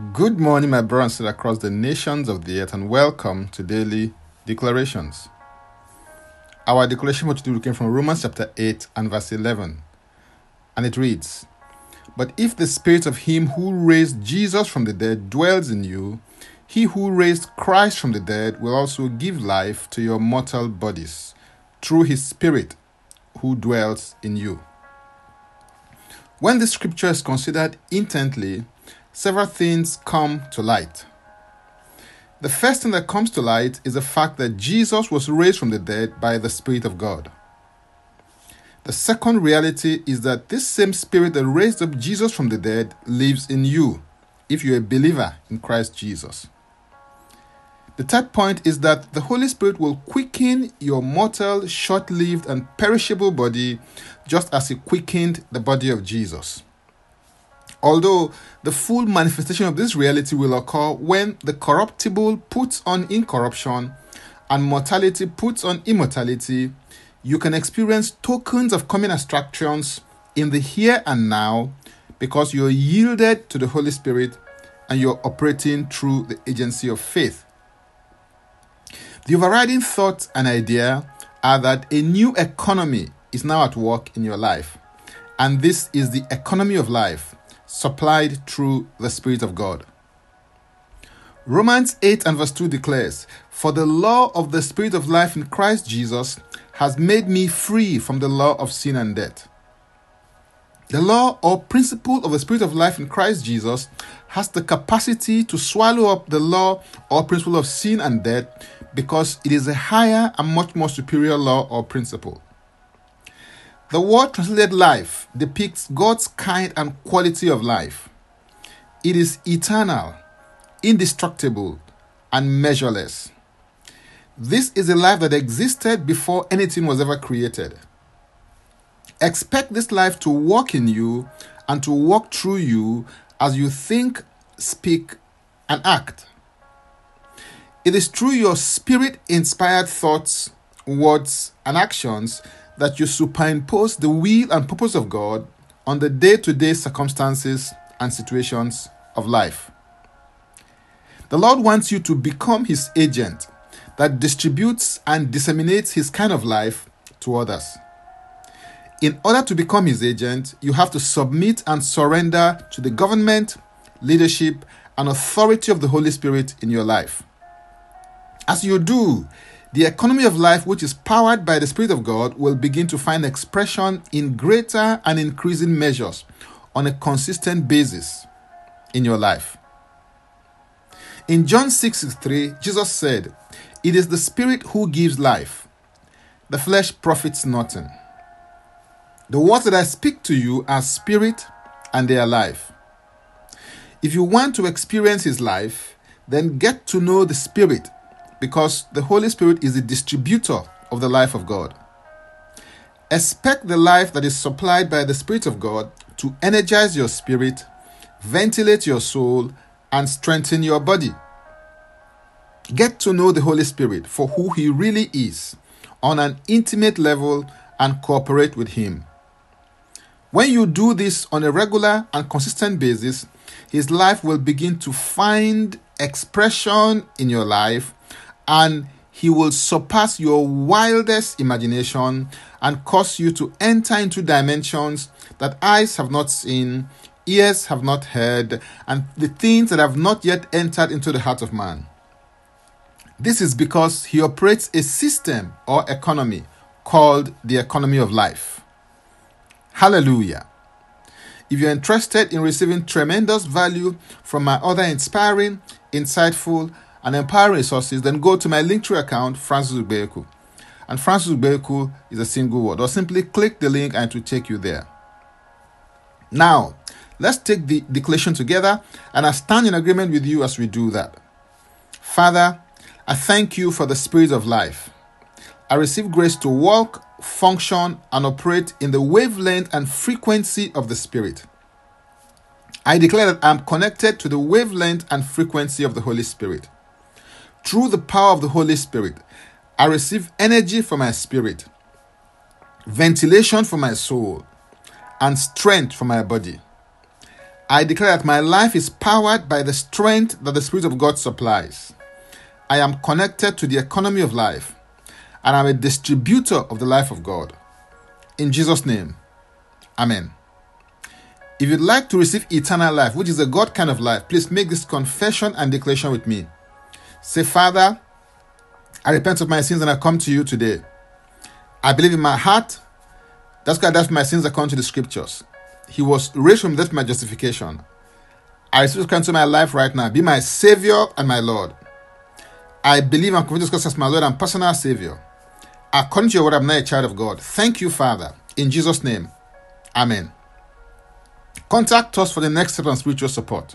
Good morning, my brothers across the nations of the earth, and welcome to Daily Declarations. Our declaration for today came from Romans chapter 8 and verse 11, and it reads But if the spirit of him who raised Jesus from the dead dwells in you, he who raised Christ from the dead will also give life to your mortal bodies through his spirit who dwells in you. When this scripture is considered intently, several things come to light. The first thing that comes to light is the fact that Jesus was raised from the dead by the Spirit of God. The second reality is that this same Spirit that raised up Jesus from the dead lives in you if you're a believer in Christ Jesus. The third point is that the Holy Spirit will quicken your mortal, short lived, and perishable body just as He quickened the body of Jesus. Although the full manifestation of this reality will occur when the corruptible puts on incorruption and mortality puts on immortality, you can experience tokens of coming attractions in the here and now because you're yielded to the Holy Spirit and you're operating through the agency of faith. The overriding thought and idea are that a new economy is now at work in your life, and this is the economy of life supplied through the Spirit of God. Romans 8 and verse 2 declares, For the law of the Spirit of life in Christ Jesus has made me free from the law of sin and death. The law or principle of the Spirit of life in Christ Jesus has the capacity to swallow up the law or principle of sin and death because it is a higher and much more superior law or principle. The word translated life depicts God's kind and quality of life. It is eternal, indestructible, and measureless. This is a life that existed before anything was ever created. Expect this life to walk in you and to walk through you as you think, speak, and act. It is through your spirit inspired thoughts, words, and actions that you superimpose the will and purpose of God on the day to day circumstances and situations of life. The Lord wants you to become His agent that distributes and disseminates His kind of life to others. In order to become His agent, you have to submit and surrender to the government, leadership, and authority of the Holy Spirit in your life. As you do, the economy of life, which is powered by the Spirit of God, will begin to find expression in greater and increasing measures on a consistent basis in your life. In John 6 3, Jesus said, It is the Spirit who gives life, the flesh profits nothing. The words that I speak to you are spirit and they are life. If you want to experience His life, then get to know the Spirit because the Holy Spirit is the distributor of the life of God. Expect the life that is supplied by the Spirit of God to energize your spirit, ventilate your soul, and strengthen your body. Get to know the Holy Spirit for who He really is on an intimate level and cooperate with Him. When you do this on a regular and consistent basis, His life will begin to find expression in your life and he will surpass your wildest imagination and cause you to enter into dimensions that eyes have not seen, ears have not heard, and the things that have not yet entered into the heart of man. This is because he operates a system or economy called the economy of life. Hallelujah. If you're interested in receiving tremendous value from my other inspiring, insightful, and empowering resources, then go to my Linktree account, Francis Ubeku. And Francis Ubeku is a single word, or simply click the link and it will take you there. Now, let's take the declaration together, and I stand in agreement with you as we do that. Father, I thank you for the spirit of life. I receive grace to walk, function, and operate in the wavelength and frequency of the Spirit. I declare that I am connected to the wavelength and frequency of the Holy Spirit. Through the power of the Holy Spirit, I receive energy for my spirit, ventilation for my soul, and strength for my body. I declare that my life is powered by the strength that the Spirit of God supplies. I am connected to the economy of life, and I'm a distributor of the life of God. In Jesus' name, Amen. If you'd like to receive eternal life, which is a God kind of life, please make this confession and declaration with me. Say, Father, I repent of my sins and I come to you today. I believe in my heart. That's God for my sins according to the scriptures. He was raised from death my justification. I receive Christ into my life right now. Be my Savior and my Lord. I believe and confess Christ as my Lord and personal Savior. According to your word, I'm now a child of God. Thank you, Father. In Jesus' name. Amen. Contact us for the next step on spiritual support.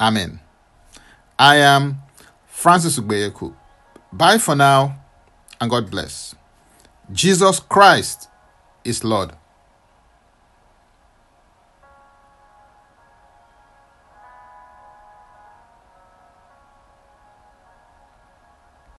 Amen. I am Francis Ugbeyeku. Bye for now and God bless. Jesus Christ is Lord.